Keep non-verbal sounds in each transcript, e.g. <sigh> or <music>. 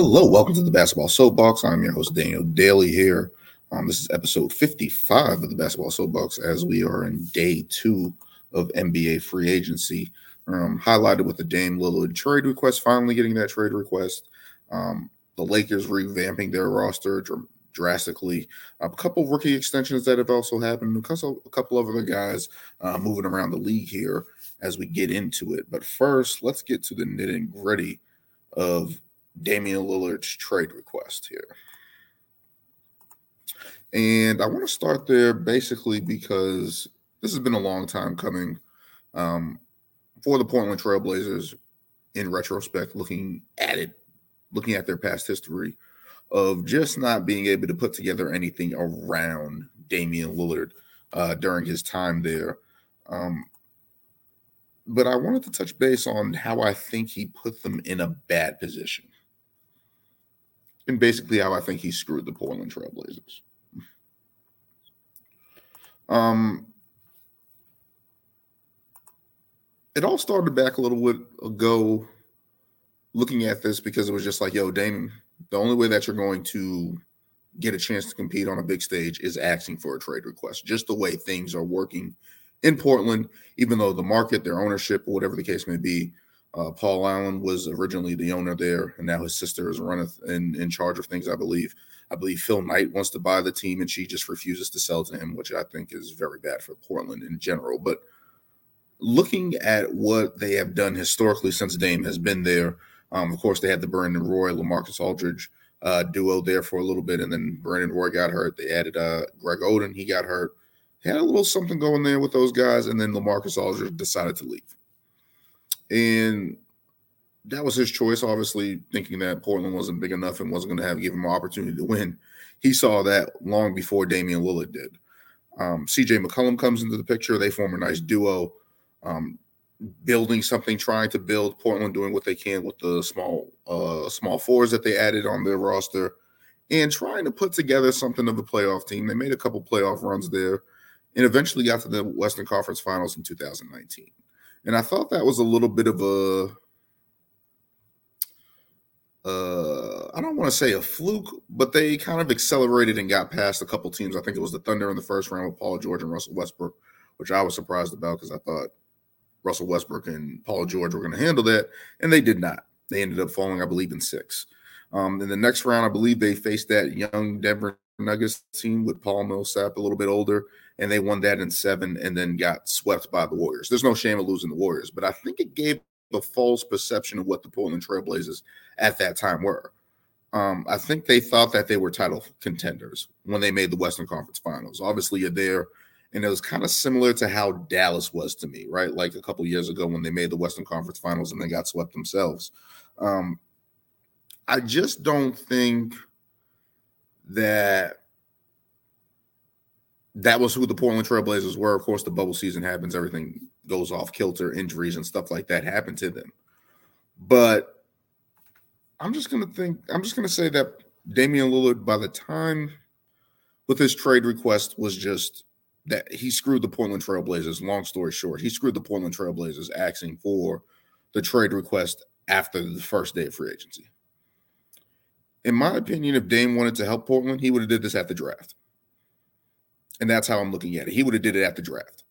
Hello, welcome to the Basketball Soapbox. I'm your host, Daniel Daly here. Um, this is episode 55 of the Basketball Soapbox as we are in day two of NBA free agency. Um, highlighted with the Dame Lillard trade request, finally getting that trade request. Um, the Lakers revamping their roster dr- drastically. A couple of rookie extensions that have also happened. A couple, a couple of other guys uh, moving around the league here as we get into it. But first, let's get to the nitty and gritty of Damian Lillard's trade request here. And I want to start there basically because this has been a long time coming um, for the Portland Trailblazers in retrospect, looking at it, looking at their past history of just not being able to put together anything around Damian Lillard uh, during his time there. Um, but I wanted to touch base on how I think he put them in a bad position and basically how I think he screwed the Portland Trailblazers. Um, it all started back a little bit ago looking at this because it was just like, yo, Damon, the only way that you're going to get a chance to compete on a big stage is asking for a trade request. Just the way things are working in Portland, even though the market, their ownership, whatever the case may be, uh, Paul Allen was originally the owner there, and now his sister is running in, in charge of things, I believe. I believe Phil Knight wants to buy the team, and she just refuses to sell to him, which I think is very bad for Portland in general. But looking at what they have done historically since Dame has been there, um, of course, they had the Brandon Roy, Lamarcus Aldridge uh, duo there for a little bit, and then Brandon Roy got hurt. They added uh, Greg Oden, he got hurt. Had a little something going there with those guys, and then Lamarcus Aldridge decided to leave. And that was his choice, obviously, thinking that Portland wasn't big enough and wasn't going to have give him an opportunity to win. He saw that long before Damian Lillard did. Um, CJ McCollum comes into the picture. They form a nice duo, um, building something, trying to build Portland, doing what they can with the small uh, small fours that they added on their roster, and trying to put together something of a playoff team. They made a couple playoff runs there, and eventually got to the Western Conference Finals in 2019. And I thought that was a little bit of a uh, I don't want to say a fluke, but they kind of accelerated and got past a couple teams. I think it was the Thunder in the first round with Paul George and Russell Westbrook, which I was surprised about because I thought Russell Westbrook and Paul George were going to handle that, and they did not. They ended up falling, I believe, in six. Um, in the next round, I believe they faced that young Denver Nuggets team with Paul Millsap, a little bit older, and they won that in seven and then got swept by the Warriors. There's no shame in losing the Warriors, but I think it gave a false perception of what the Portland Trailblazers at that time were. Um, I think they thought that they were title contenders when they made the Western Conference Finals. Obviously, you're there, and it was kind of similar to how Dallas was to me, right? Like a couple years ago when they made the Western Conference Finals and they got swept themselves. Um, I just don't think that that was who the Portland Trailblazers were. Of course, the bubble season happens, everything goes off kilter, injuries and stuff like that happen to them. But I'm just gonna think, I'm just gonna say that Damian Lillard, by the time with his trade request, was just that he screwed the Portland Trailblazers. Long story short, he screwed the Portland Trailblazers asking for the trade request after the first day of free agency. In my opinion, if Dame wanted to help Portland, he would have did this at the draft. And that's how I'm looking at it. He would have did it at the draft.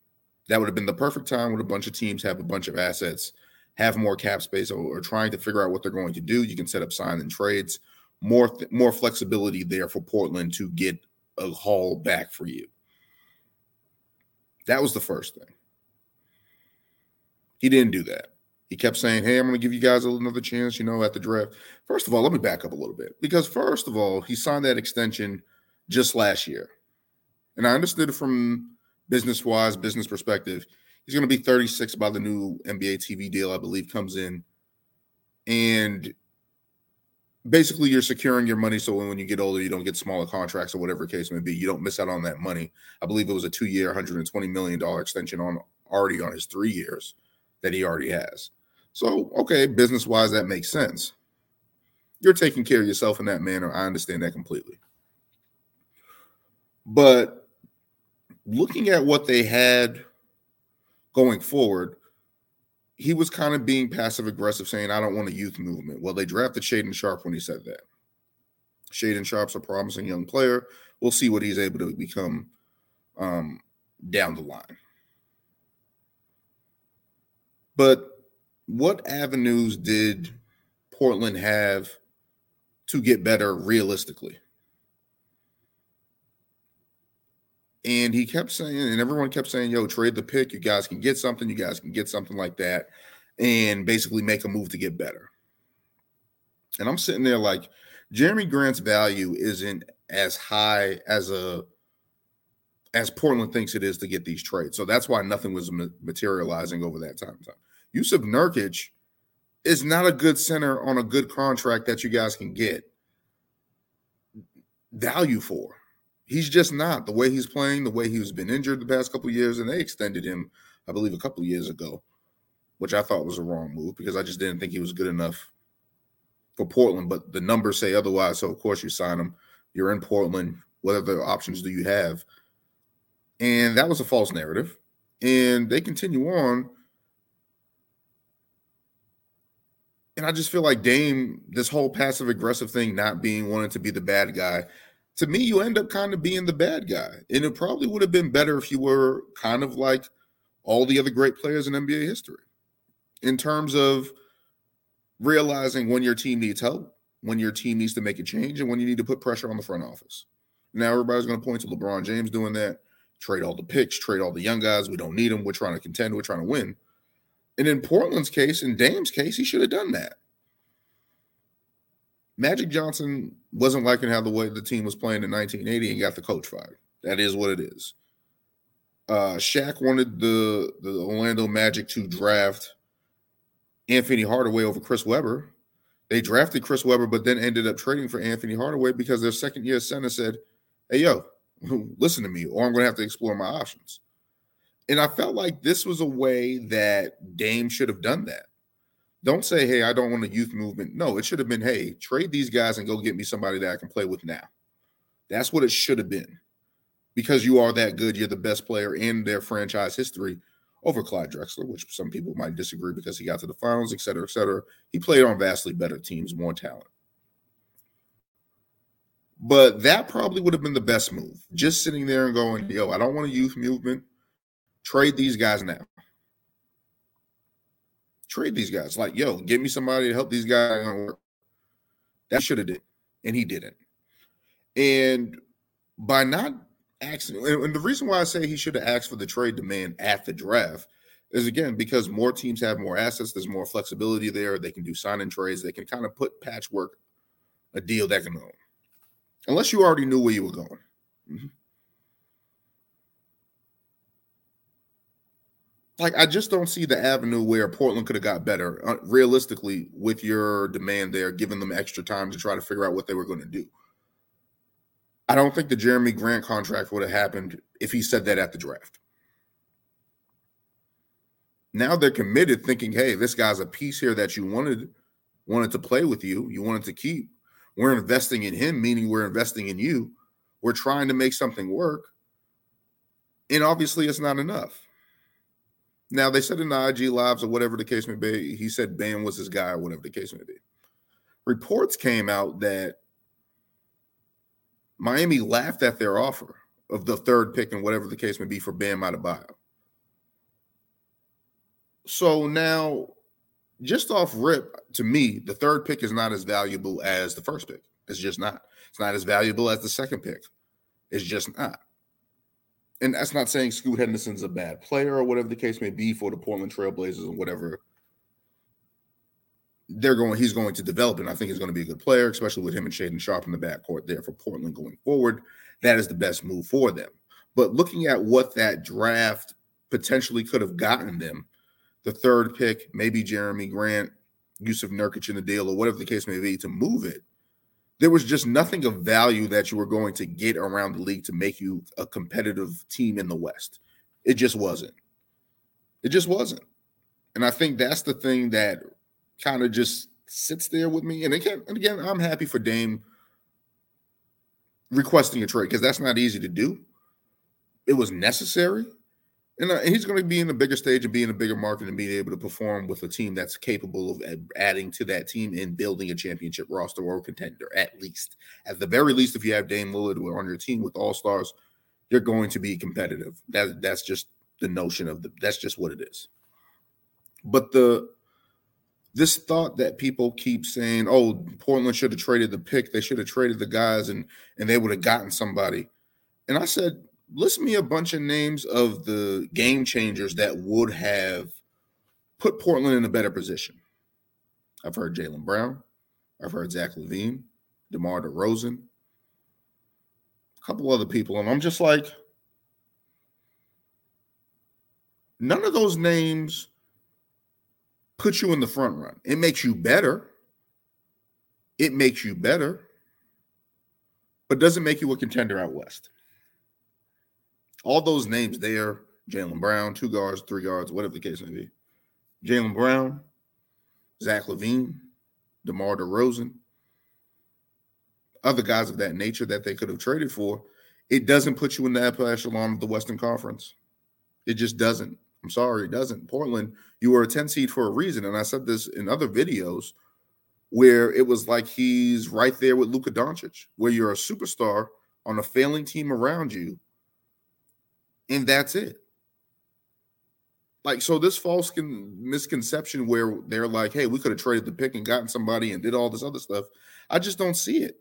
That would have been the perfect time when a bunch of teams have a bunch of assets, have more cap space, or, or trying to figure out what they're going to do. You can set up sign and trades, more th- more flexibility there for Portland to get a haul back for you. That was the first thing. He didn't do that. He kept saying, Hey, I'm going to give you guys another chance, you know, at the draft. First of all, let me back up a little bit because, first of all, he signed that extension just last year. And I understood it from business wise, business perspective. He's going to be 36 by the new NBA TV deal, I believe, comes in. And basically, you're securing your money so when you get older, you don't get smaller contracts or whatever case may be. You don't miss out on that money. I believe it was a two year, $120 million extension on already on his three years that he already has. So, okay, business wise, that makes sense. You're taking care of yourself in that manner. I understand that completely. But looking at what they had going forward, he was kind of being passive aggressive, saying, I don't want a youth movement. Well, they drafted Shaedon Sharpe when he said that. Shaedon Sharpe's a promising young player. We'll see what he's able to become um, down the line. But what avenues did Portland have to get better realistically? And he kept saying, and everyone kept saying, yo, trade the pick. You guys can get something. You guys can get something like that and basically make a move to get better. And I'm sitting there like, Jerami Grant's value isn't as high as a as Portland thinks it is to get these trades. So that's why nothing was materializing over that time. Jusuf Nurkic is not a good center on a good contract that you guys can get value for. He's just not the way he's playing, the way he's been injured the past couple years, and they extended him, I believe, a couple years ago, which I thought was a wrong move because I just didn't think he was good enough for Portland. But the numbers say otherwise, so of course you sign him. You're in Portland. What other options do you have? And that was a false narrative. And they continue on and I just feel like Dame, this whole passive aggressive thing, not being wanting to be the bad guy, to me, you end up kind of being the bad guy. And it probably would have been better if you were kind of like all the other great players in NBA history in terms of realizing when your team needs help, when your team needs to make a change, and when you need to put pressure on the front office. Now, everybody's going to point to LeBron James doing that. Trade all the picks, trade all the young guys. We don't need them. We're trying to contend. We're trying to win. And in Portland's case, in Dame's case, he should have done that. Magic Johnson wasn't liking how the way the team was playing in 1980 and got the coach fired. That is what it is. Uh, Shaq wanted the the Orlando Magic to draft Anthony Hardaway over Chris Webber. They drafted Chris Webber, but then ended up trading for Anthony Hardaway because their second year center said, "Hey, yo, <laughs> listen to me, or I'm going to have to explore my options." And I felt like this was a way that Dame should have done that. Don't say, hey, I don't want a youth movement. No, it should have been, hey, trade these guys and go get me somebody that I can play with now. That's what it should have been. Because you are that good, you're the best player in their franchise history over Clyde Drexler, which some people might disagree because he got to the finals, et cetera, et cetera. He played on vastly better teams, more talent. But that probably would have been the best move. Just sitting there and going, yo, I don't want a youth movement. Trade these guys now. Trade these guys. Like, yo, give me somebody to help these guys work. That should have did, and he didn't. And by not asking, and the reason why I say he should have asked for the trade demand at the draft is again because more teams have more assets. There's more flexibility there. They can do sign and trades. They can kind of put patchwork a deal that can go. Unless you already knew where you were going. Mm-hmm. Like I just don't see the avenue where Portland could have got better uh, realistically with your demand there, giving them extra time to try to figure out what they were going to do. I don't think the Jerami Grant contract would have happened if he said that at the draft. Now they're committed, thinking, "Hey, this guy's a piece here that you wanted wanted to play with you, you wanted to keep. We're investing in him, meaning we're investing in you. We're trying to make something work." And obviously, it's not enough. Now they said in the IG lives or whatever the case may be, he said Bam was his guy or whatever the case may be. Reports came out that Miami laughed at their offer of the third pick and whatever the case may be for Bam Adebayo. So now, just off rip, to me, the third pick is not as valuable as the first pick. It's just not. It's not as valuable as the second pick. It's just not and that's not saying Scoot Henderson's a bad player or whatever the case may be for the Portland Trailblazers or whatever. They're going, he's going to develop, and I think he's going to be a good player, especially with him and Shaedon Sharpe in the backcourt there for Portland going forward. That is the best move for them. But looking at what that draft potentially could have gotten them, the third pick, maybe Jerami Grant, Jusuf Nurkic in the deal, or whatever the case may be, to move it there was just nothing of value that you were going to get around the league to make you a competitive team in the West. It just wasn't. It just wasn't. And I think that's the thing that kind of just sits there with me. And again, and again, I'm happy for Dame requesting a trade because that's not easy to do. It was necessary, And uh, he's going to be in a bigger stage and be in a bigger market and being able to perform with a team that's capable of adding to that team and building a championship roster or contender, at least. At the very least, if you have Dame Lillard on your team with all stars, you're going to be competitive. That that's just the notion of the that's just what it is. But the this thought that people keep saying, "Oh, Portland should have traded the pick. They should have traded the guys, and and they would have gotten somebody." And I said, list me a bunch of names of the game changers that would have put Portland in a better position. I've heard Jaylen Brown. I've heard Zach LaVine, DeMar DeRozan, a couple other people. And I'm just like, none of those names put you in the front run. It makes you better. It makes you better, but doesn't make you a contender out west all those names there Jaylen Brown, two guards, three guards, whatever the case may be. Jaylen Brown, Zach LaVine, DeMar DeRozan, other guys of that nature that they could have traded for. It doesn't put you in the upper echelon of the Western Conference. It just doesn't. I'm sorry, it doesn't. Portland, you were a 10 seed for a reason. And I said this in other videos where it was like he's right there with Luka Doncic, where you're a superstar on a failing team around you and that's it. Like, so this false con- misconception where they're like, hey, we could have traded the pick and gotten somebody and did all this other stuff. I just don't see it.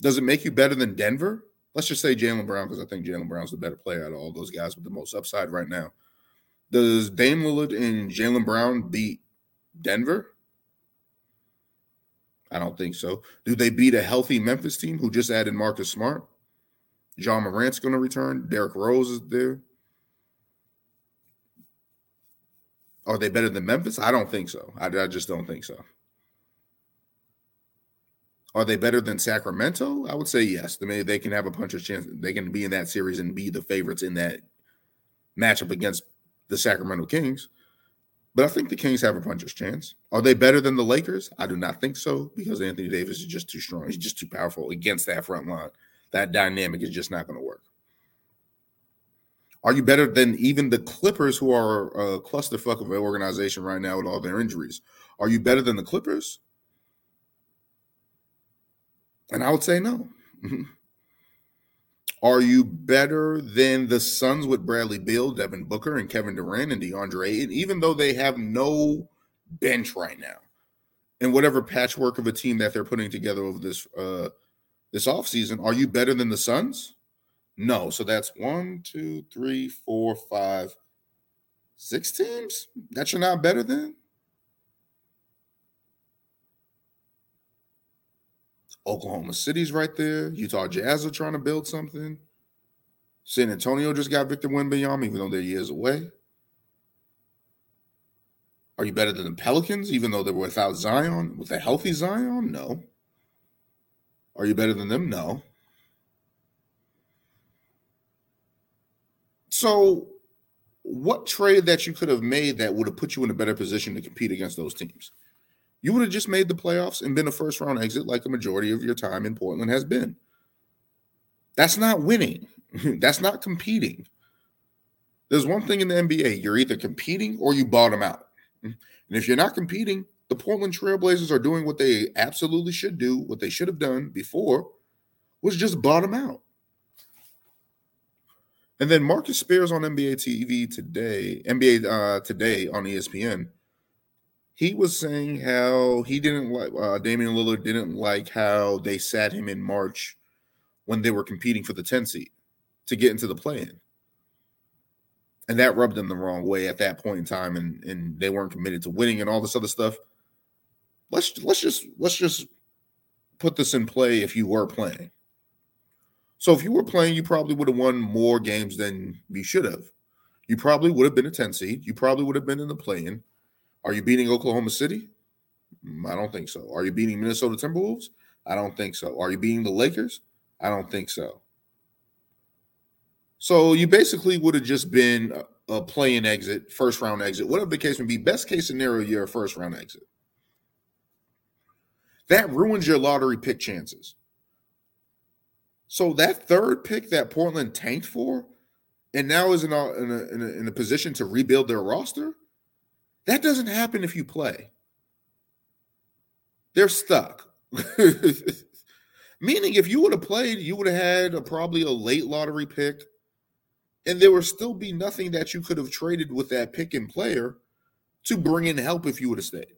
Does it make you better than Denver? Let's just say Jaylen Brown, because I think Jaylen Brown's the better player out of all those guys with the most upside right now. Does Dame Lillard and Jaylen Brown beat Denver? I don't think so. Do they beat a healthy Memphis team who just added Marcus Smart? Ja Morant's going to return. Derrick Rose is there. Are they better than Memphis? I don't think so. I, I just don't think so. Are they better than Sacramento? I would say yes. They, may, they can have a puncher's chance. They can be in that series and be the favorites in that matchup against the Sacramento Kings. But I think the Kings have a puncher's chance. Are they better than the Lakers? I do not think so because Anthony Davis is just too strong. He's just too powerful against that front line that dynamic is just not going to work. Are you better than even the Clippers, who are a clusterfuck of an organization right now with all their injuries? Are you better than the Clippers? And I would say no. <laughs> Are you better than the Suns with Bradley Beal, Devin Booker, and Kevin Durant and DeAndre even though they have no bench right now? And whatever patchwork of a team that they're putting together over this uh, this offseason. Are you better than the Suns? No. So that's one, two, three, four, five, six teams that you're not better than. Oklahoma City's right there. Utah Jazz are trying to build something. San Antonio just got Victor Wembanyama, even though they're years away. Are you better than the Pelicans, even though they're without Zion? With a healthy Zion? No. Are you better than them? No. So, what trade that you could have made that would have put you in a better position to compete against those teams? You would have just made the playoffs and been a first round exit like the majority of your time in Portland has been. That's not winning. <laughs> That's not competing. There's one thing in the NBA you're either competing or you bottom out. And if you're not competing, the Portland Trailblazers are doing what they absolutely should do, what they should have done before was just bottom out. And then Marcus Spears on NBA TV today, NBA uh, today on ESPN, he was saying how he didn't like uh, Damian Lillard didn't like how they sat him in March when they were competing for the 10 seed to get into the play-in. And that rubbed them the wrong way at that point in time, and, and they weren't committed to winning and all this other stuff let's let's just let's just put this in play if you were playing. So if you were playing, you probably would have won more games than you should have. You probably would have been a 10 seed. You probably would have been in the play-in. Are you beating Oklahoma City? Mm, I don't think so. Are you beating Minnesota Timberwolves? I don't think so. Are you beating the Lakers? I don't think so. So you basically would have just been a, a play-in exit, first round exit, whatever the case may be. Best case scenario, you're a first round exit. That ruins your lottery pick chances. So that third pick that Portland tanked for and now is in a, in a, in a, in a position to rebuild their roster. That doesn't happen if you play. They're stuck. <laughs> Meaning, if you would have played, you would have had a, probably a late lottery pick, and there would still be nothing that you could have traded with that pick and player to bring in help if you would have stayed.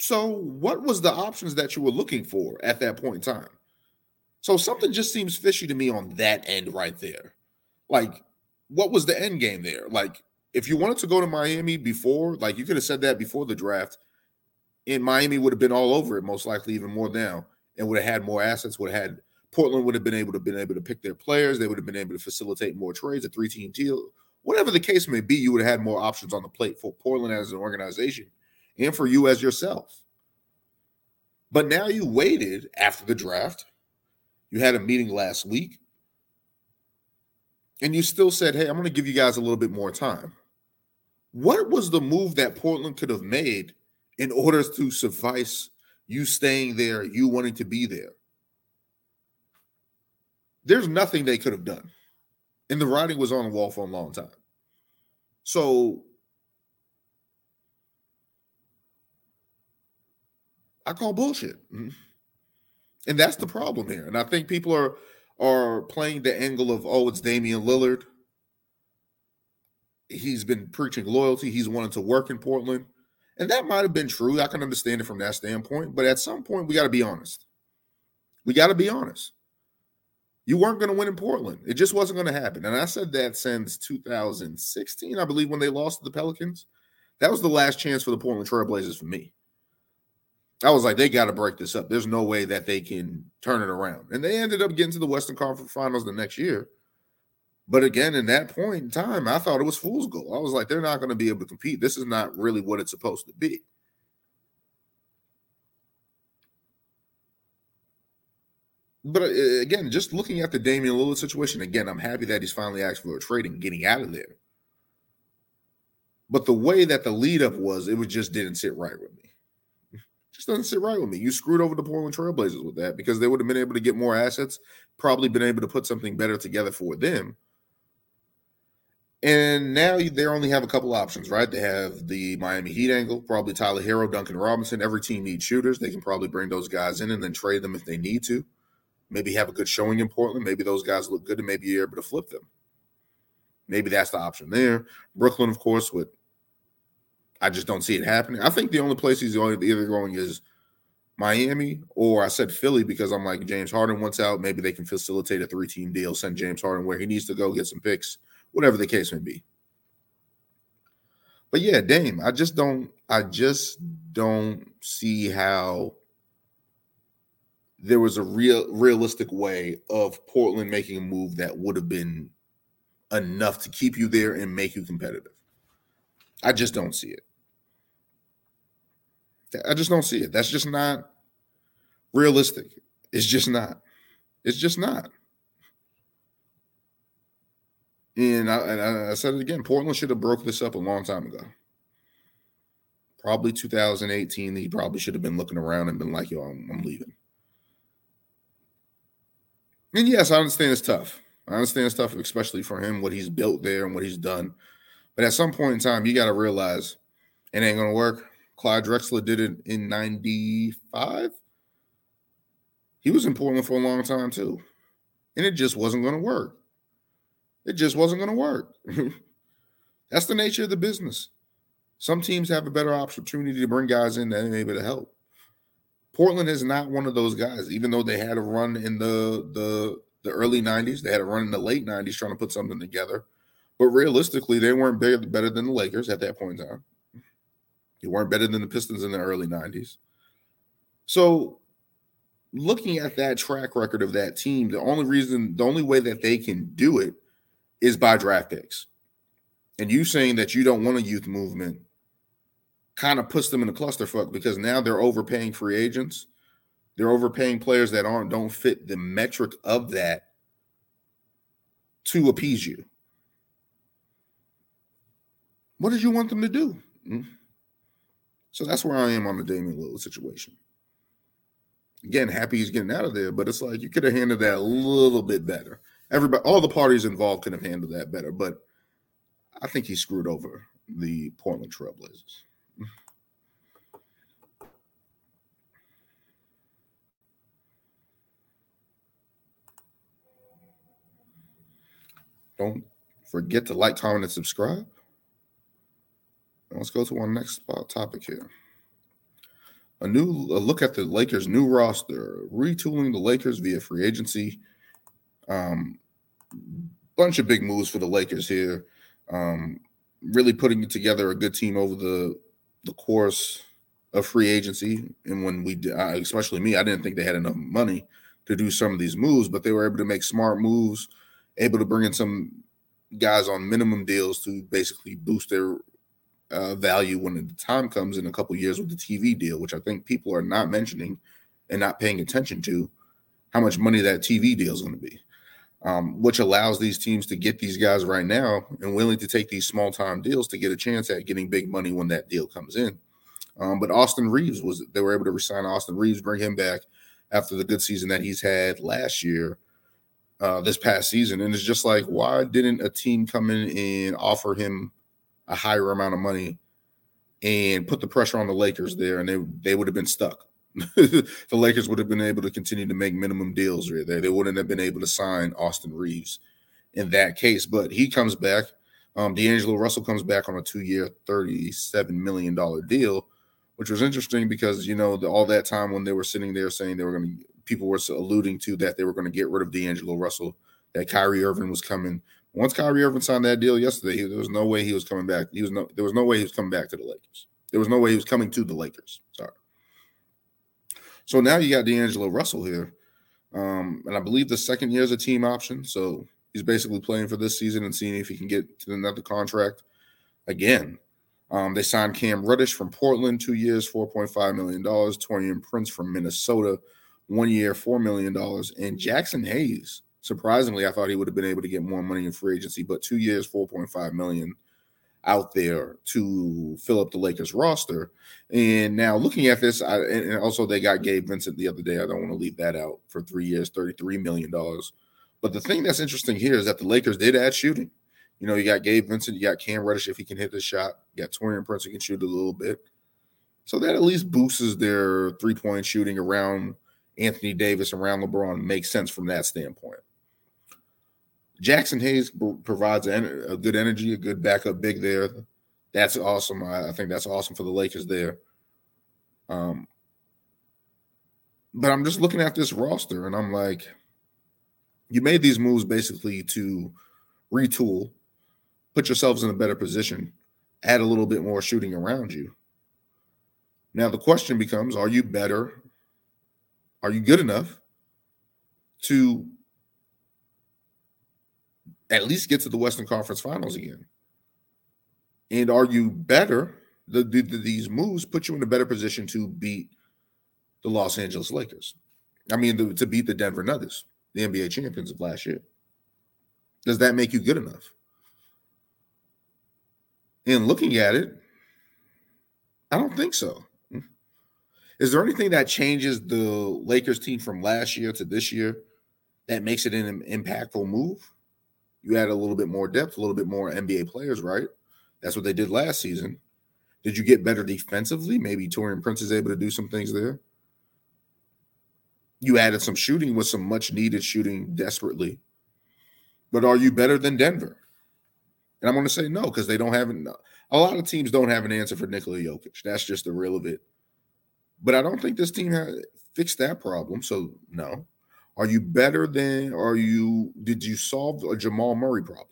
So, what was the options that you were looking for at that point in time? So, something just seems fishy to me on that end right there. Like, what was the end game there? Like, if you wanted to go to Miami before, like you could have said that before the draft, and Miami would have been all over it, most likely even more now, and would have had more assets, would have had Portland would have been able to been able to pick their players, they would have been able to facilitate more trades, a three-team deal, whatever the case may be, you would have had more options on the plate for Portland as an organization and for you as yourself. But now you waited after the draft. You had a meeting last week and you still said, hey, I'm going to give you guys a little bit more time. What was the move that Portland could have made in order to suffice you staying there, you wanting to be there? There's nothing they could have done. And the writing was on the wall for a long time. So I call bullshit. Mm-hmm. And that's the problem here. And I think people are are playing the angle of, oh, it's Damian Lillard. He's been preaching loyalty. He's wanting to work in Portland. And that might have been true. I can understand it from that standpoint. But at some point, we got to be honest. We got to be honest. You weren't going to win in Portland. It just wasn't going to happen. And I said that since 2016, I believe, when they lost to the Pelicans. That was the last chance for the Portland Trailblazers for me. I was like, they got to break this up. There's no way that they can turn it around. And they ended up getting to the Western Conference Finals the next year. But again, in that point in time, I thought it was fool's gold. I was like, they're not going to be able to compete. This is not really what it's supposed to be. But uh, again, just looking at the Damian Lillard situation, again, I'm happy that he's finally asked for a trade and getting out of there. But the way that the lead up was, it was just didn't sit right with me just doesn't sit right with me. You screwed over the Portland Trailblazers with that because they would have been able to get more assets, probably been able to put something better together for them. And now they only have a couple options, right? They have the Miami Heat angle, probably Tyler Herro, Duncan Robinson. Every team needs shooters. They can probably bring those guys in and then trade them if they need to. Maybe have a good showing in Portland. Maybe those guys look good and maybe you're able to flip them. Maybe that's the option there. Brooklyn, of course, with I just don't see it happening. I think the only place he's going either going is Miami or I said Philly because I'm like James Harden wants out. Maybe they can facilitate a three team deal, send James Harden where he needs to go get some picks, whatever the case may be. But yeah, Dame, I just don't, I just don't see how there was a real realistic way of Portland making a move that would have been enough to keep you there and make you competitive. I just don't see it. I just don't see it. That's just not realistic. It's just not. It's just not. And I, and I, said it again. Portland should have broke this up a long time ago. Probably 2018. He probably should have been looking around and been like, "Yo, I'm, I'm leaving." And yes, I understand it's tough. I understand it's tough, especially for him, what he's built there and what he's done. But at some point in time, you got to realize it ain't gonna work. Clyde Drexler did it in 95. He was in Portland for a long time too. And it just wasn't going to work. It just wasn't going to work. <laughs> That's the nature of the business. Some teams have a better opportunity to bring guys in that are able to help. Portland is not one of those guys, even though they had a run in the the the early 90s, they had a run in the late 90s trying to put something together. But realistically, they weren't better, better than the Lakers at that point in time. They weren't better than the Pistons in the early 90s. So, looking at that track record of that team, the only reason, the only way that they can do it is by draft picks. And you saying that you don't want a youth movement kind of puts them in a clusterfuck because now they're overpaying free agents. They're overpaying players that aren't don't fit the metric of that to appease you. What did you want them to do? Hmm? So that's where I am on the Damian Lillard situation. Again, happy he's getting out of there, but it's like you could have handled that a little bit better. Everybody, all the parties involved could have handled that better, but I think he screwed over the Portland Trailblazers. Don't forget to like, comment, and subscribe. Let's go to our next topic here. A new a look at the Lakers' new roster, retooling the Lakers via free agency. Um, bunch of big moves for the Lakers here. Um, really putting together a good team over the the course of free agency. And when we, uh, especially me, I didn't think they had enough money to do some of these moves, but they were able to make smart moves, able to bring in some guys on minimum deals to basically boost their uh, value when the time comes in a couple years with the TV deal, which I think people are not mentioning and not paying attention to how much money that TV deal is going to be um, which allows these teams to get these guys right now and willing to take these small time deals to get a chance at getting big money when that deal comes in. Um, but Austin Reaves was they were able to resign Austin Reaves, bring him back after the good season that he's had last year, uh, this past season. And it's just like, why didn't a team come in and offer him a higher amount of money and put the pressure on the Lakers there, and they they would have been stuck. <laughs> the Lakers would have been able to continue to make minimum deals right there. They wouldn't have been able to sign Austin Reaves in that case. But he comes back. Um, D'Angelo Russell comes back on a two-year, thirty-seven million dollar deal, which was interesting because you know the, all that time when they were sitting there saying they were going to, people were alluding to that they were going to get rid of D'Angelo Russell, that Kyrie Irving was coming. Once Kyrie Irving signed that deal yesterday, there was no way he was coming back. He was no, there was no way he was coming back to the Lakers. There was no way he was coming to the Lakers. Sorry. So now you got D'Angelo Russell here. Um, and I believe the second year is a team option. So he's basically playing for this season and seeing if he can get to another contract again. Um, they signed Cam Reddish from Portland, two years, $4.5 million. Taurean Prince from Minnesota, one year, $4 million. And Jaxson Hayes, surprisingly, I thought he would have been able to get more money in free agency, but two years, 4.5 million out there to fill up the Lakers roster. And now looking at this, I, and also they got Gabe Vincent the other day. I don't want to leave that out for three years, $33 million. But the thing that's interesting here is that the Lakers did add shooting. You know, you got Gabe Vincent, you got Cam Reddish if he can hit the shot, you got Taurean Prince who can shoot a little bit. So that at least boosts their three point shooting around Anthony Davis, around LeBron, makes sense from that standpoint. Jaxson Hayes provides a, a, good energy, a good backup big there. That's awesome. I, I, think that's awesome for the Lakers there. Um, but I'm just looking at this roster and I'm like, you made these moves basically to retool, put yourselves in a better position, add a little bit more shooting around you. Now the question becomes: Are you better? Are you good enough to at least get to the Western Conference Finals again? And are you better? The, the, the, these moves put you in a better position to beat the Los Angeles Lakers. I mean, the, to beat the Denver Nuggets, the NBA champions of last year. Does that make you good enough? And looking at it, I don't think so. Is there anything that changes the Lakers team from last year to this year that makes it an impactful move? You add a little bit more depth, a little bit more NBA players, right? That's what they did last season. Did you get better defensively? Maybe Taurean Prince is able to do some things there. You added some shooting with some much needed shooting desperately. But are you better than Denver? And I'm going to say no because they don't have a lot of teams don't have an answer for Nikola Jokic. That's just the real of it. But I don't think this team has fixed that problem. So no. Are you better than, are you, did you solve a Jamal Murray problem?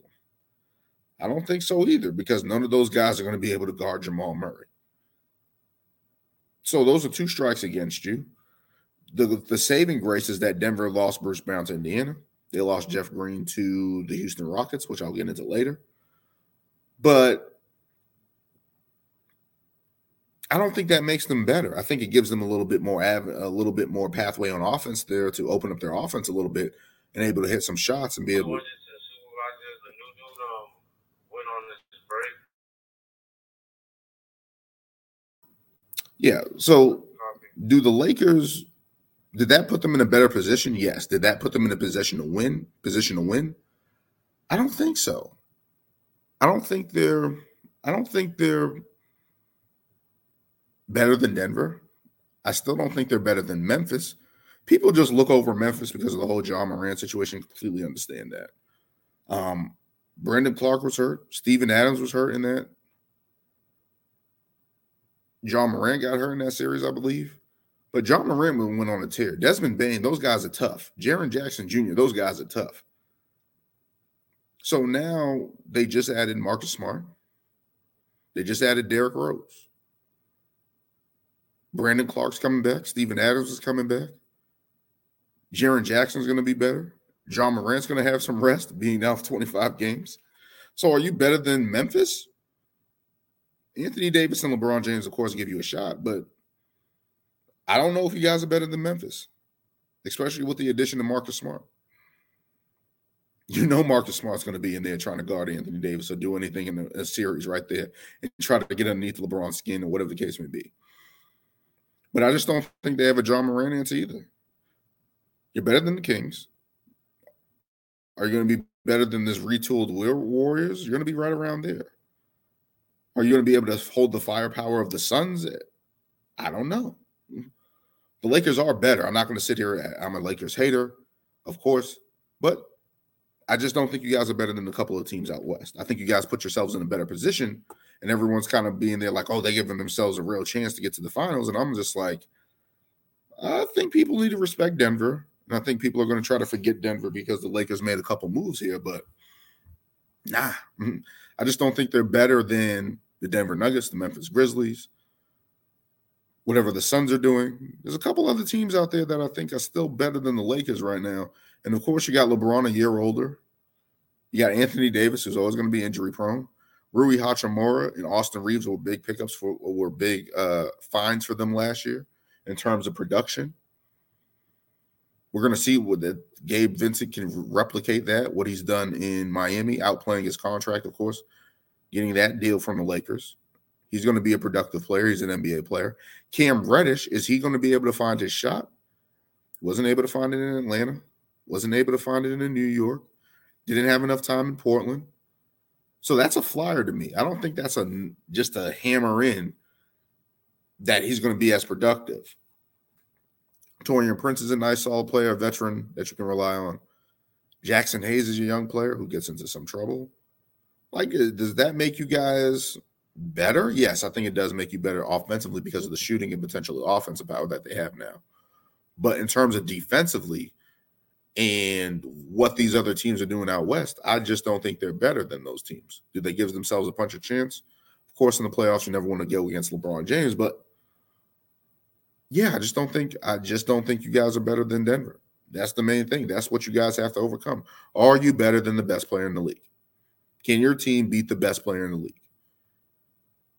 I don't think so either because none of those guys are going to be able to guard Jamal Murray. So those are two strikes against you. The, the saving grace is that Denver lost Bruce Brown to Indiana. They lost Jeff Green to the Houston Rockets, which I'll get into later. But I don't think that makes them better. I think it gives them a little bit more av- a little bit more pathway on offense there to open up their offense a little bit and able to hit some shots and be able. to Yeah. So, do the Lakers Did that put them in a better position? Yes. Did that put them in a position to win? Position to win? I don't think so. I don't think they're I don't think they're better than Denver. I still don't think they're better than Memphis. People just look over Memphis because of the whole Ja Morant situation. Completely understand that. Um, Brandon Clarke was hurt. Steven Adams was hurt in that. Ja Morant got hurt in that series, I believe. But Ja Morant went on a tear. Desmond Bane, those guys are tough. Jaren Jackson Jr., those guys are tough. So now they just added Marcus Smart. They just added Derrick Rose. Brandon Clarke's coming back. Steven Adams is coming back. Jaren Jackson's going to be better. Ja Morant's going to have some rest, being out for 25 games. So are you better than Memphis? Anthony Davis and LeBron James, of course, give you a shot, but I don't know if you guys are better than Memphis, especially with the addition of Marcus Smart. You know Marcus Smart's going to be in there trying to guard Anthony Davis or do anything in a series right there and try to get underneath LeBron's skin or whatever the case may be. But I just don't think they have a Ja Morant answer either. You're better than the Kings. Are you going to be better than this retooled Warriors? You're going to be right around there. Are you going to be able to hold the firepower of the Suns? I don't know. The Lakers are better. I'm not going to sit here. I'm a Lakers hater, of course, but I just don't think you guys are better than a couple of teams out west. I think you guys put yourselves in a better position, and everyone's kind of being there like, oh, they're giving themselves a real chance to get to the finals. And I'm just like, I think people need to respect Denver. And I think people are going to try to forget Denver because the Lakers made a couple moves here, but nah. I just don't think they're better than the Denver Nuggets, the Memphis Grizzlies, whatever the Suns are doing. There's a couple other teams out there that I think are still better than the Lakers right now. And of course, you got LeBron a year older. You got Anthony Davis, who's always going to be injury prone. Rui Hachimura and Austin Reaves were big pickups for were big uh, finds for them last year in terms of production. We're going to see what that Gabe Vincent can replicate that, what he's done in Miami, outplaying his contract, of course, getting that deal from the Lakers. He's going to be a productive player. He's an NBA player. Cam Reddish, is he going to be able to find his shot? Wasn't able to find it in Atlanta. Wasn't able to find it in New York. Didn't have enough time in Portland. So that's a flyer to me. I don't think that's a just a hammer in that he's going to be as productive. Taurean Prince is a nice, solid player, a veteran that you can rely on. Jaxson Hayes is a young player who gets into some trouble. Like, uh, does that make you guys better? Yes, I think it does make you better offensively because of the shooting and potentially offensive power that they have now. But in terms of defensively and what these other teams are doing out west, I just don't think they're better than those teams. Do they give themselves a punch of chance? Of course, in the playoffs, you never want to go against LeBron James, but yeah, I just don't think I just don't think you guys are better than Denver. That's the main thing. That's what you guys have to overcome. Are you better than the best player in the league? Can your team beat the best player in the league?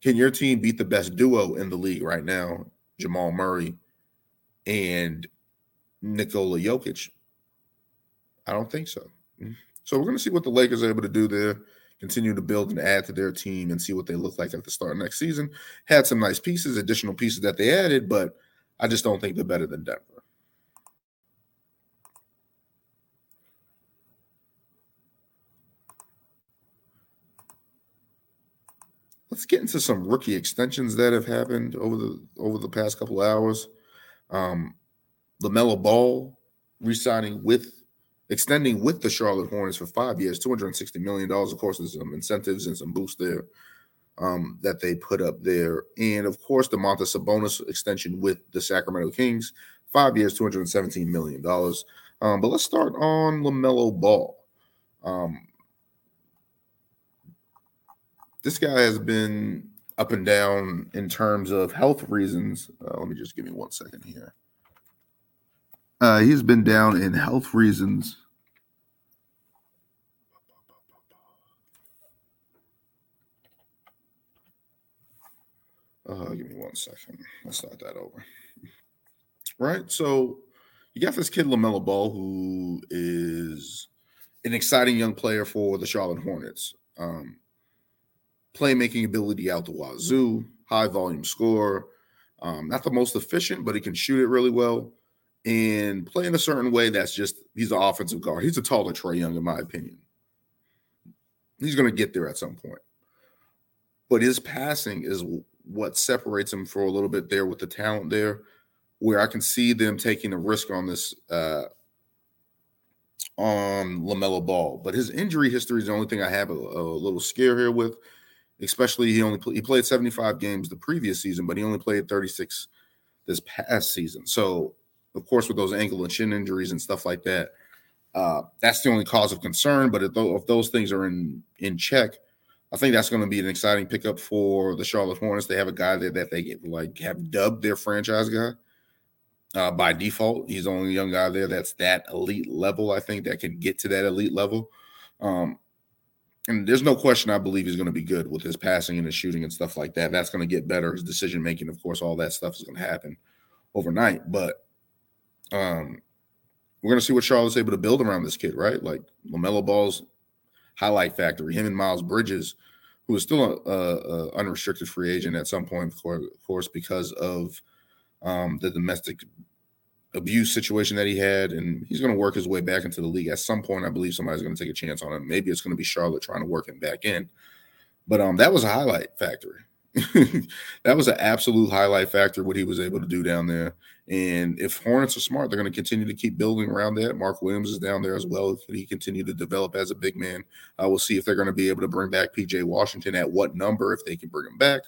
Can your team beat the best duo in the league right now, Jamal Murray and Nikola Jokic? I don't think so. So we're going to see what the Lakers are able to do there, continue to build and add to their team and see what they look like at the start of next season. Had some nice pieces, additional pieces that they added, but – I just don't think they're better than Denver. Let's get into some rookie extensions that have happened over the over the past couple hours. Um, LaMelo Ball re-signing with extending with the Charlotte Hornets for five years, $260 million. Of course, there's some incentives and some boosts there um, that they put up there. And of course, the Domantas Sabonis extension with the Sacramento Kings, five years, $217 million. Um, but let's start on LaMelo Ball. Um, this guy has been up and down in terms of health reasons. Uh, let me just give me one second here. Uh, he's been down in health reasons Uh, give me one second. Let's start that over. Right. So you got this kid LaMelo Ball, who is an exciting young player for the Charlotte Hornets. Um, playmaking ability out the wazoo, high volume score. Um, not the most efficient, but he can shoot it really well. And play in a certain way that's just he's an offensive guard. He's a taller Trae Young, in my opinion. He's going to get there at some point. But his passing is what separates him for a little bit there with the talent there, where I can see them taking a risk on this uh, on LaMelo Ball. But his injury history is the only thing I have a, a little scare here with. Especially he only he played 75 games the previous season, but he only played 36 this past season. So of course, with those ankle and shin injuries and stuff like that, uh, that's the only cause of concern. But if, those things are in in check, I think that's going to be an exciting pickup for the Charlotte Hornets. They have a guy there that they get, like have dubbed their franchise guy uh, by default. He's the only young guy there that's that elite level. I think that can get to that elite level. Um, and there's no question I believe he's going to be good with his passing and his shooting and stuff like that. That's going to get better. His decision making, of course, all that stuff is going to happen overnight. But um, we're going to see what Charlotte's able to build around this kid, right? Like LaMelo Ball's highlight factory, him and Miles Bridges, who is still a, a, a unrestricted free agent at some point, of course, because of um, the domestic abuse situation that he had, and he's going to work his way back into the league at some point. I believe somebody's going to take a chance on him. Maybe it's going to be Charlotte trying to work him back in, but um, that was a highlight factory. <laughs> that was an absolute highlight factor what he was able to do down there. And if Hornets are smart, they're going to continue to keep building around that. Mark Williams is down there as well. If he continue to develop as a big man, uh, we'll see if they're going to be able to bring back PJ Washington at what number if they can bring him back.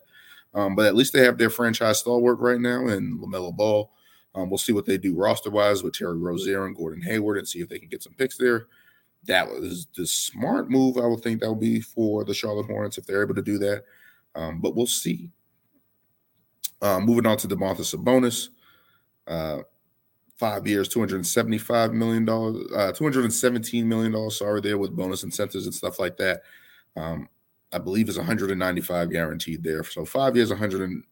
Um, but at least they have their franchise stalwart right now and LaMelo Ball. Um, we'll see what they do roster wise with Terry Rozier and Gordon Hayward and see if they can get some picks there. That was the smart move. I would think that would be for the Charlotte Hornets if they're able to do that. Um, but we'll see. Uh, moving on to Domantas Sabonis, uh, five years, two hundred seventy-five million dollars, uh, two hundred seventeen million dollars. Sorry, there with bonus incentives and stuff like that. Um, I believe is one hundred and ninety-five guaranteed there. So five years, one hundred and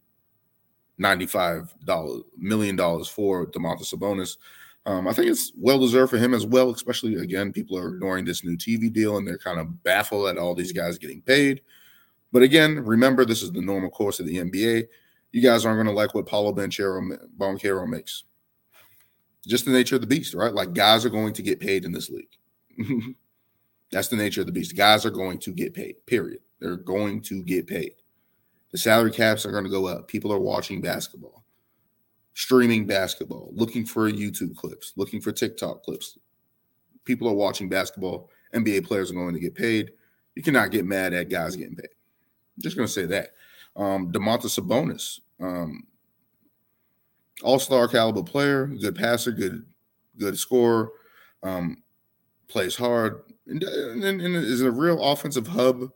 ninety-five dollars million dollars for Domantas Sabonis. Um, I think it's well deserved for him as well. Especially again, people are ignoring this new TV deal and they're kind of baffled at all these guys getting paid. But again, remember this is the normal course of the NBA. You guys aren't going to like what Banchero, Banchero makes. Just the nature of the beast, right? Like guys are going to get paid in this league. <laughs> That's the nature of the beast. Guys are going to get paid. Period. They're going to get paid. The salary caps are going to go up. People are watching basketball, streaming basketball, looking for YouTube clips, looking for TikTok clips. People are watching basketball. NBA players are going to get paid. You cannot get mad at guys getting paid. I'm just going to say that. Um, Domantas Sabonis, um, all-star caliber player, good passer, good good scorer, um, plays hard, and, and, and, is a real offensive hub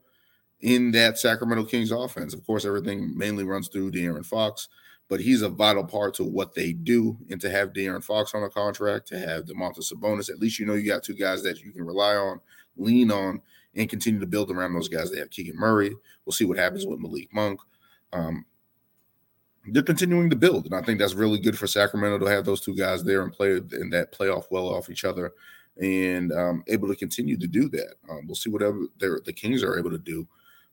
in that Sacramento Kings offense. Of course, everything mainly runs through De'Aaron Fox, but he's a vital part to what they do. And to have De'Aaron Fox on a contract, to have Domantas Sabonis, at least you know you got two guys that you can rely on, lean on, and continue to build around those guys. They have Keegan Murray. We'll see what happens with Malik Monk. Um, they're continuing to build, and I think that's really good for Sacramento to have those two guys there and play in that playoff well off each other, and um, able to continue to do that. Um, we'll see whatever the Kings are able to do.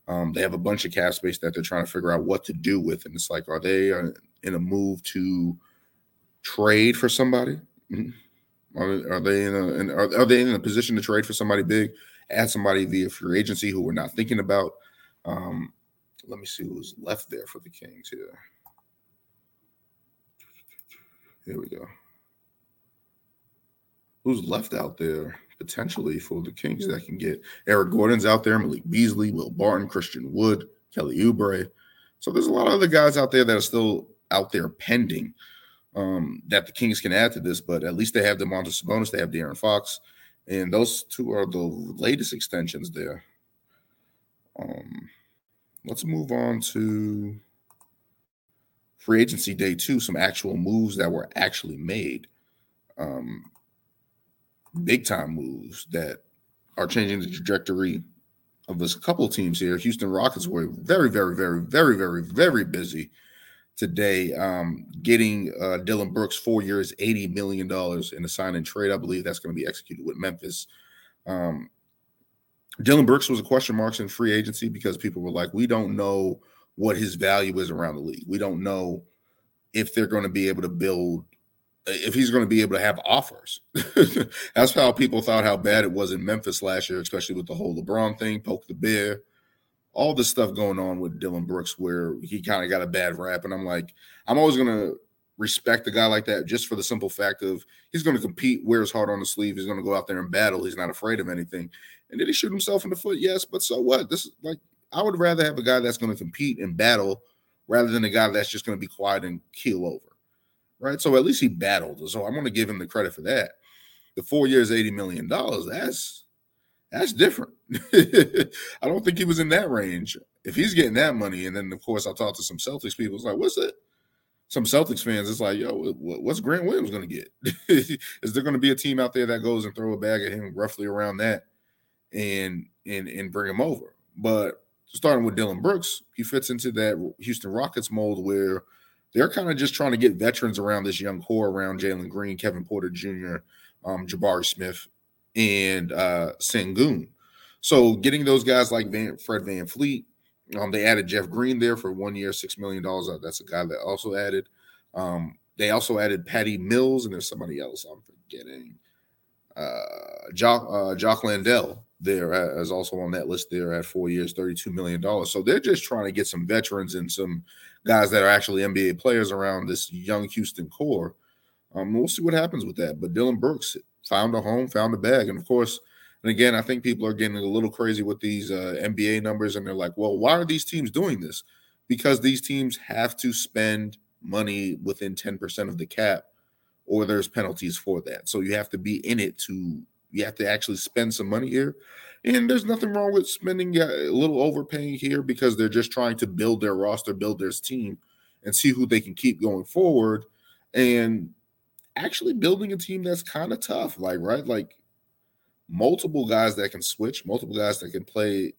Um, they have a bunch of cap space that they're trying to figure out what to do with, and it's like, are they uh, in a move to trade for somebody? Mm-hmm. Are, are, they in a in, are, are, they in a position to trade for somebody big, add somebody via free agency who we're not thinking about? Um, let me see who's left there for the Kings here. Here we go. Who's left out there potentially for the Kings that can get Eric Gordon's out there, Malik Beasley, Will Barton, Christian Wood, Kelly Oubre. So there's a lot of other guys out there that are still out there pending um, that the Kings can add to this, but at least they have Domantas Sabonis, they have De'Aaron Fox, and those two are the latest extensions there. Um, let's move on to free agency day two, some actual moves that were actually made. Um, big time moves that are changing the trajectory of a couple teams here. Houston Rockets were very, very, very, very, very, very busy today um, getting uh, Dillon Brooks four years, $80 million in a sign and trade. I believe that's going to be executed with Memphis. Um, Dillon Brooks was a question marks in free agency because people were like, we don't know what his value is around the league. We don't know if they're going to be able to build if he's going to be able to have offers. <laughs> That's how people thought how bad it was in Memphis last year, especially with the whole LeBron thing, poke the bear, all this stuff going on with Dillon Brooks, where he kind of got a bad rap. And I'm like, I'm always going to respect a guy like that just for the simple fact of he's going to compete, wears hard on the sleeve, he's going to go out there and battle, he's not afraid of anything. And did he shoot himself in the foot? Yes, but so what? This is like I would rather have a guy that's going to compete and battle rather than a guy that's just going to be quiet and keel over. Right. So at least he battled. So I'm going to give him the credit for that. The four years, $80 million, that's that's different. <laughs> I don't think he was in that range. If he's getting that money, and then of course I talked to some Celtics people, it's like, what's it? Some Celtics fans, it's like, yo, what's Grant Williams going to get? <laughs> Is there going to be a team out there that goes and throw a bag at him roughly around that, and and and bring him over? But starting with Dillon Brooks, he fits into that Houston Rockets mold where they're kind of just trying to get veterans around this young core around Jalen Green, Kevin Porter Jr., um, Jabari Smith, and uh, Sengun. So getting those guys like Van, Fred VanVleet, um, they added Jeff Green there for one year, $6 million. Uh, that's a guy that also added. Um, they also added Patty Mills, and there's somebody else I'm forgetting. Uh, Jock, uh, Jock Landale there as also on that list there at four years, $32 million. So they're just trying to get some veterans and some guys that are actually NBA players around this young Houston core. Um, we'll see what happens with that. But Dillon Brooks found a home, found a bag. And of course, and again, I think people are getting a little crazy with these uh, NBA numbers and they're like, well, why are these teams doing this? Because these teams have to spend money within 10% of the cap or there's penalties for that. So you have to be in it to you have to actually spend some money here. And there's nothing wrong with spending a little overpaying here because they're just trying to build their roster, build their team, and see who they can keep going forward. And actually building a team that's kind of tough, like, right? Like multiple guys that can switch, multiple guys that can play,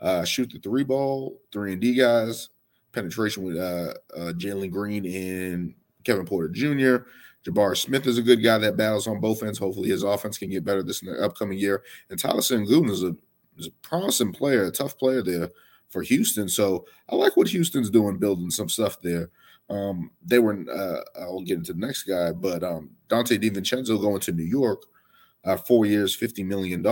uh, shoot the three ball, three and D guys, penetration with uh, uh Jalen Green and Kevin Porter Jr., Jabari Smith is a good guy that battles on both ends. Hopefully, his offense can get better this in the upcoming year. And Tyler Sengun is a, is a promising player, a tough player there for Houston. So I like what Houston's doing, building some stuff there. Um, they were, uh, I'll get into the next guy, but um, Donte DiVincenzo going to New York, uh, four years, $50 million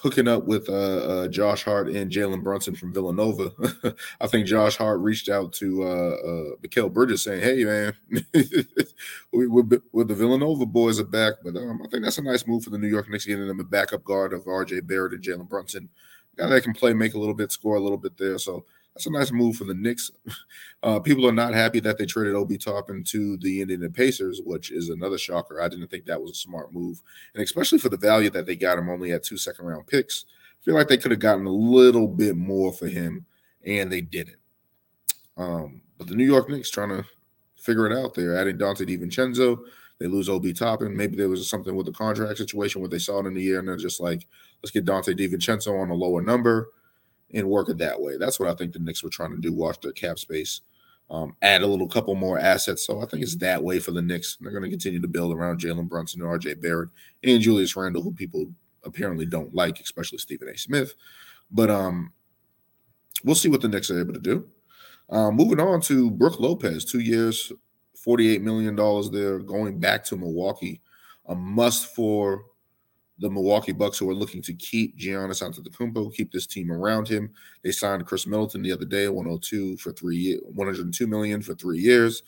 hooking up with uh, uh, Josh Hart and Jalen Brunson from Villanova. <laughs> I think Josh Hart reached out to uh, uh, Mikal Bridges saying, "Hey, man, <laughs> we, we're, we're, the Villanova boys are back." But um, I think that's a nice move for the New York Knicks, getting them a backup guard of R.J. Barrett and Jalen Brunson, guy that can play, make a little bit, score a little bit there. So that's a nice move for the Knicks. Uh, people are not happy that they traded Obi Toppin to the Indiana Pacers, which is another shocker. I didn't think that was a smart move, and especially for the value that they got him only at two second round picks. I feel like they could have gotten a little bit more for him, and they didn't. Um, but the New York Knicks trying to figure it out. They're adding Donte DiVincenzo. They lose Obi Toppin. Maybe there was something with the contract situation where they saw it in the year, and they're just like, let's get Donte DiVincenzo on a lower number and work it that way. That's what I think the Knicks were trying to do, watch their cap space, um, add a little couple more assets. So I think it's that way for the Knicks. They're going to continue to build around Jalen Brunson and RJ Barrett and Julius Randle, who people apparently don't like, especially Stephen A. Smith. But um, we'll see what the Knicks are able to do. Um, moving on to Brook Lopez, two years, $48 million there, going back to Milwaukee. A must for the Milwaukee Bucks, who are looking to keep Giannis Antetokounmpo, keep this team around him. They signed Khris Middleton the other day, 102 for three 102 million for three years.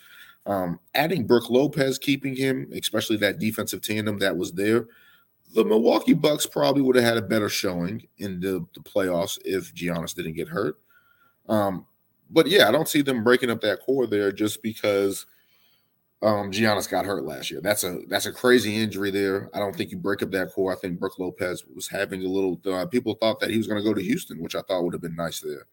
Um, adding Brook Lopez, keeping him, especially that defensive tandem that was there. The Milwaukee Bucks probably would have had a better showing in the, the playoffs if Giannis didn't get hurt. Um, but yeah, I don't see them breaking up that core there just because um, Giannis got hurt last year. That's a that's a crazy injury there. I don't think you break up that core. I think Brook Lopez was having a little. Uh, people thought that he was going to go to Houston, which I thought would have been nice there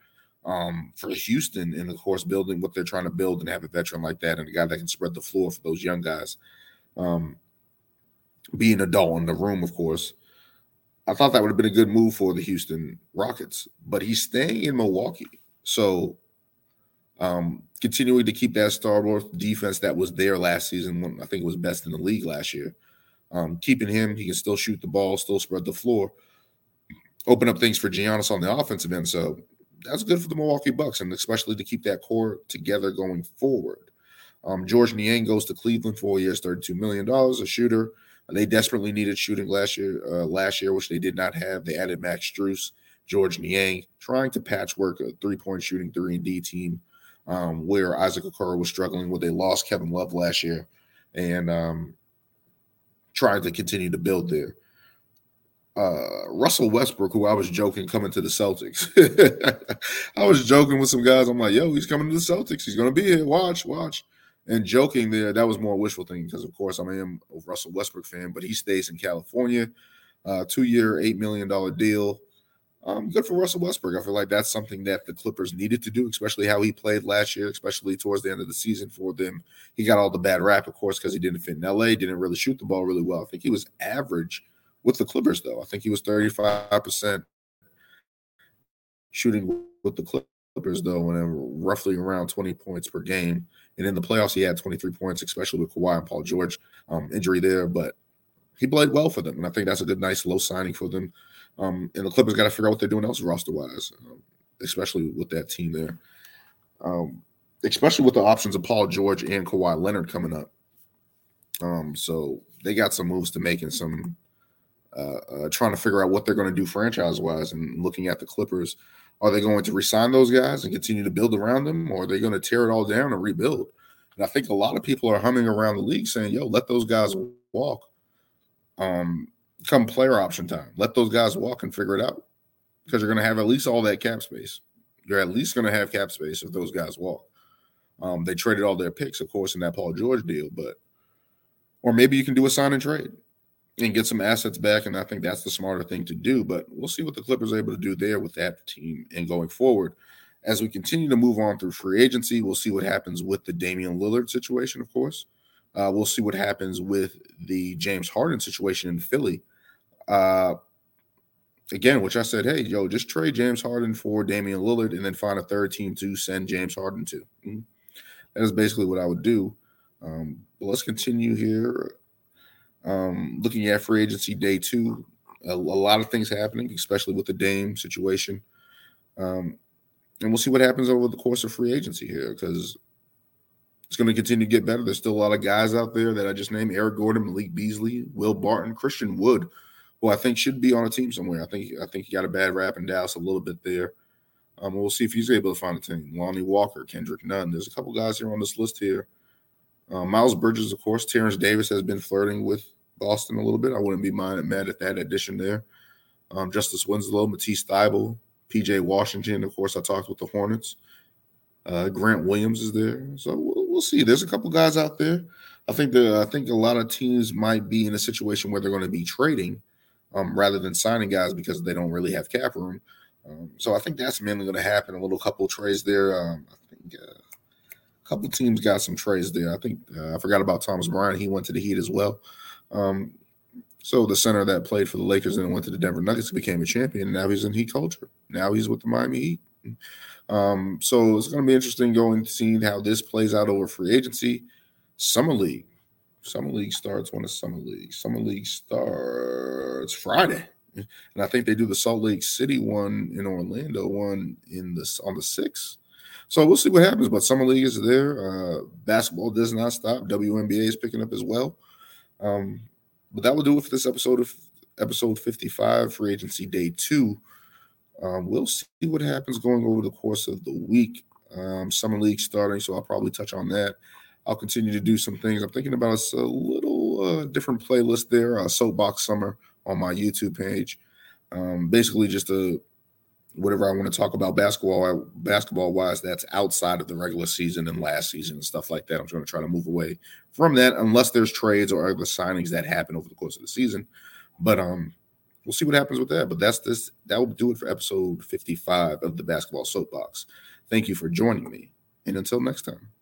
um, for Houston. And of course, building what they're trying to build and have a veteran like that and a guy that can spread the floor for those young guys. Um, being a adult in the room, of course. I thought that would have been a good move for the Houston Rockets, but he's staying in Milwaukee. So um, continuing to keep that Star Wars defense that was there last season, when I think it was best in the league last year. Um, keeping him, he can still shoot the ball, still spread the floor, open up things for Giannis on the offensive end. So that's good for the Milwaukee Bucks, and especially to keep that core together going forward. Um, Georges Niang goes to Cleveland, four years, thirty-two million dollars, a shooter. They desperately needed shooting last year, uh, last year, which they did not have. They added Max Strus, Georges Niang, trying to patchwork a three-point shooting three and D team, um, where Isaac Okoro was struggling with. They lost Kevin Love last year, and um, trying to continue to build there. Uh, Russell Westbrook, who I was joking coming to the Celtics. <laughs> I was joking with some guys. I'm like, yo, he's coming to the Celtics. He's going to be here. Watch, watch. And joking there, that was more wishful thinking because, of course, I am a Russell Westbrook fan, but he stays in California. Uh, two year, $8 million deal. Um, good for Russell Westbrook. I feel like that's something that the Clippers needed to do, especially how he played last year, especially towards the end of the season for them. He got all the bad rap, of course, because he didn't fit in LA, didn't really shoot the ball really well. I think he was average with the Clippers, though. I think he was 35% shooting with the Clippers, though, and roughly around 20 points per game. And in the playoffs, he had 23 points, especially with Kawhi and Paul George um, injury there. But he played well for them, and I think that's a good, nice, low signing for them. Um, and the Clippers got to figure out what they're doing else roster wise, um, especially with that team there. Um, especially with the options of Paul George and Kawhi Leonard coming up. Um, so they got some moves to make and some uh, uh, trying to figure out what they're going to do franchise wise and looking at the Clippers. Are they going to resign those guys and continue to build around them, or are they going to tear it all down and rebuild? And I think a lot of people are humming around the league saying, "Yo, let those guys walk." Um, come player option time. Let those guys walk and figure it out because you're going to have at least all that cap space. You're at least going to have cap space if those guys walk. Um, they traded all their picks, of course, in that Paul George deal, but or maybe you can do a sign and trade and get some assets back. And I think that's the smarter thing to do. But we'll see what the Clippers are able to do there with that team and going forward. As we continue to move on through free agency, we'll see what happens with the Damian Lillard situation, of course. Uh, we'll see what happens with the James Harden situation in Philly. Uh, again, which I said, hey, yo, just trade James Harden for Damian Lillard and then find a third team to send James Harden to. Mm-hmm. That is basically what I would do. Um, but let's continue here. Um, looking at free agency day two, a, a, lot of things happening, especially with the Dame situation. Um, and we'll see what happens over the course of free agency here because it's going to continue to get better. There's still a lot of guys out there that I just named Eric Gordon, Malik Beasley, Will Barton, Christian Wood, who I think should be on a team somewhere. I think I think he got a bad rap in Dallas a little bit there. Um, we'll see if he's able to find a team. Lonnie Walker, Kendrick Nunn. There's a couple guys here on this list here. Uh, Miles Bridges, of course. Terence Davis has been flirting with Boston a little bit. I wouldn't be mad, at that addition there. Um, Justice Winslow, Matisse Thybulle, PJ Washington. Of course, I talked with the Hornets. Uh, Grant Williams is there, so we'll, we'll, see. There's a couple guys out there. I think the I think a lot of teams might be in a situation where they're going to be trading um, rather than signing guys because they don't really have cap room. Um, so I think that's mainly going to happen. A little couple trades there. Um, I think uh, a couple teams got some trades there. I think uh, I forgot about Thomas Bryant. He went to the Heat as well. Um, so the center that played for the Lakers and went to the Denver Nuggets became a champion. And now he's in Heat culture. Now he's with the Miami Heat. Um, so it's going to be interesting going to see how this plays out over free agency. Summer League. Summer League starts when the Summer League. Summer League starts Friday. And I think they do the Salt Lake City one in Orlando one in this on the sixth. So we'll see what happens. But Summer League is there. Uh, basketball does not stop. WNBA is picking up as well. Um, but that will do it for this episode of episode 55, free agency day two. Um, we'll see what happens going over the course of the week. Um, summer league starting, so I'll probably touch on that. I'll continue to do some things. I'm thinking about a, little uh, different playlist there, uh, Soapbox Summer on my YouTube page. Um, basically, just a whatever I want to talk about basketball basketball wise that's outside of the regular season and last season and stuff like that. I'm going to try to move away from that unless there's trades or other signings that happen over the course of the season. But um we'll see what happens with that. But that's this that will do it for episode 55 of the basketball soapbox. Thank you for joining me. And until next time.